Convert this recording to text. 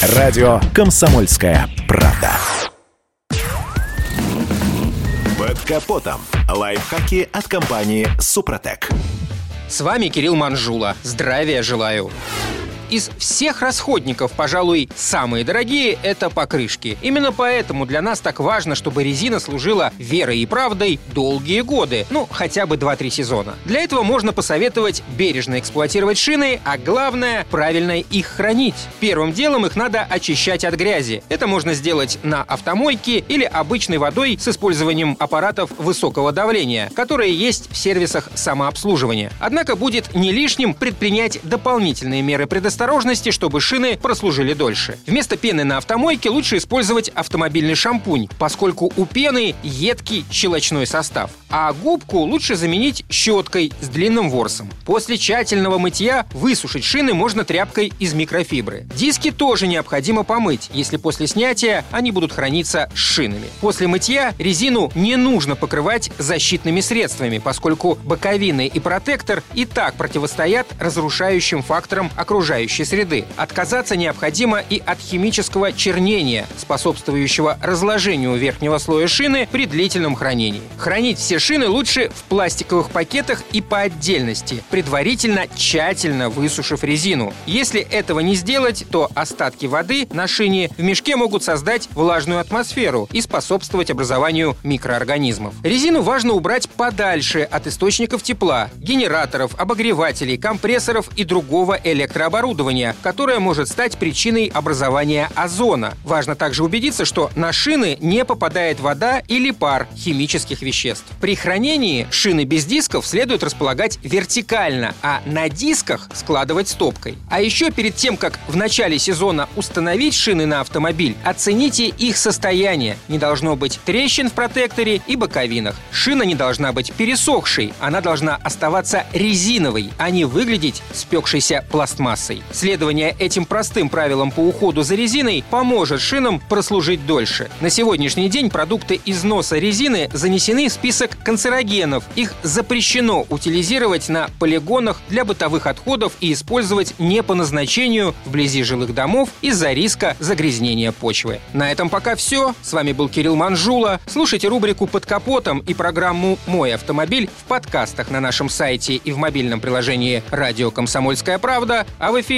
Радио «Комсомольская правда». Под капотом. Лайфхаки от компании «Супротек». С вами Кирилл Манжула. Здравия желаю. Из всех расходников, пожалуй, самые дорогие – это покрышки. Именно поэтому для нас так важно, чтобы резина служила верой и правдой долгие годы, ну, хотя бы 2-3 сезона. Для этого можно посоветовать бережно эксплуатировать шины, а главное – правильно их хранить. Первым делом их надо очищать от грязи. Это можно сделать на автомойке или обычной водой с использованием аппаратов высокого давления, которые есть в сервисах самообслуживания. Однако будет не лишним предпринять дополнительные меры предосторожности осторожности, чтобы шины прослужили дольше. Вместо пены на автомойке лучше использовать автомобильный шампунь, поскольку у пены едкий щелочной состав. А губку лучше заменить щеткой с длинным ворсом. После тщательного мытья высушить шины можно тряпкой из микрофибры. Диски тоже необходимо помыть, если после снятия они будут храниться с шинами. После мытья резину не нужно покрывать защитными средствами, поскольку боковины и протектор и так противостоят разрушающим факторам окружающей окружающей среды. Отказаться необходимо и от химического чернения, способствующего разложению верхнего слоя шины при длительном хранении. Хранить все шины лучше в пластиковых пакетах и по отдельности, предварительно тщательно высушив резину. Если этого не сделать, то остатки воды на шине в мешке могут создать влажную атмосферу и способствовать образованию микроорганизмов. Резину важно убрать подальше от источников тепла, генераторов, обогревателей, компрессоров и другого электрооборудования оборудования, которое может стать причиной образования озона. Важно также убедиться, что на шины не попадает вода или пар химических веществ. При хранении шины без дисков следует располагать вертикально, а на дисках складывать стопкой. А еще перед тем, как в начале сезона установить шины на автомобиль, оцените их состояние. Не должно быть трещин в протекторе и боковинах. Шина не должна быть пересохшей, она должна оставаться резиновой, а не выглядеть спекшейся пластмассой. Следование этим простым правилам по уходу за резиной поможет шинам прослужить дольше. На сегодняшний день продукты износа резины занесены в список канцерогенов. Их запрещено утилизировать на полигонах для бытовых отходов и использовать не по назначению вблизи жилых домов из-за риска загрязнения почвы. На этом пока все. С вами был Кирилл Манжула. Слушайте рубрику «Под капотом» и программу «Мой автомобиль» в подкастах на нашем сайте и в мобильном приложении «Радио Комсомольская правда», а в эфире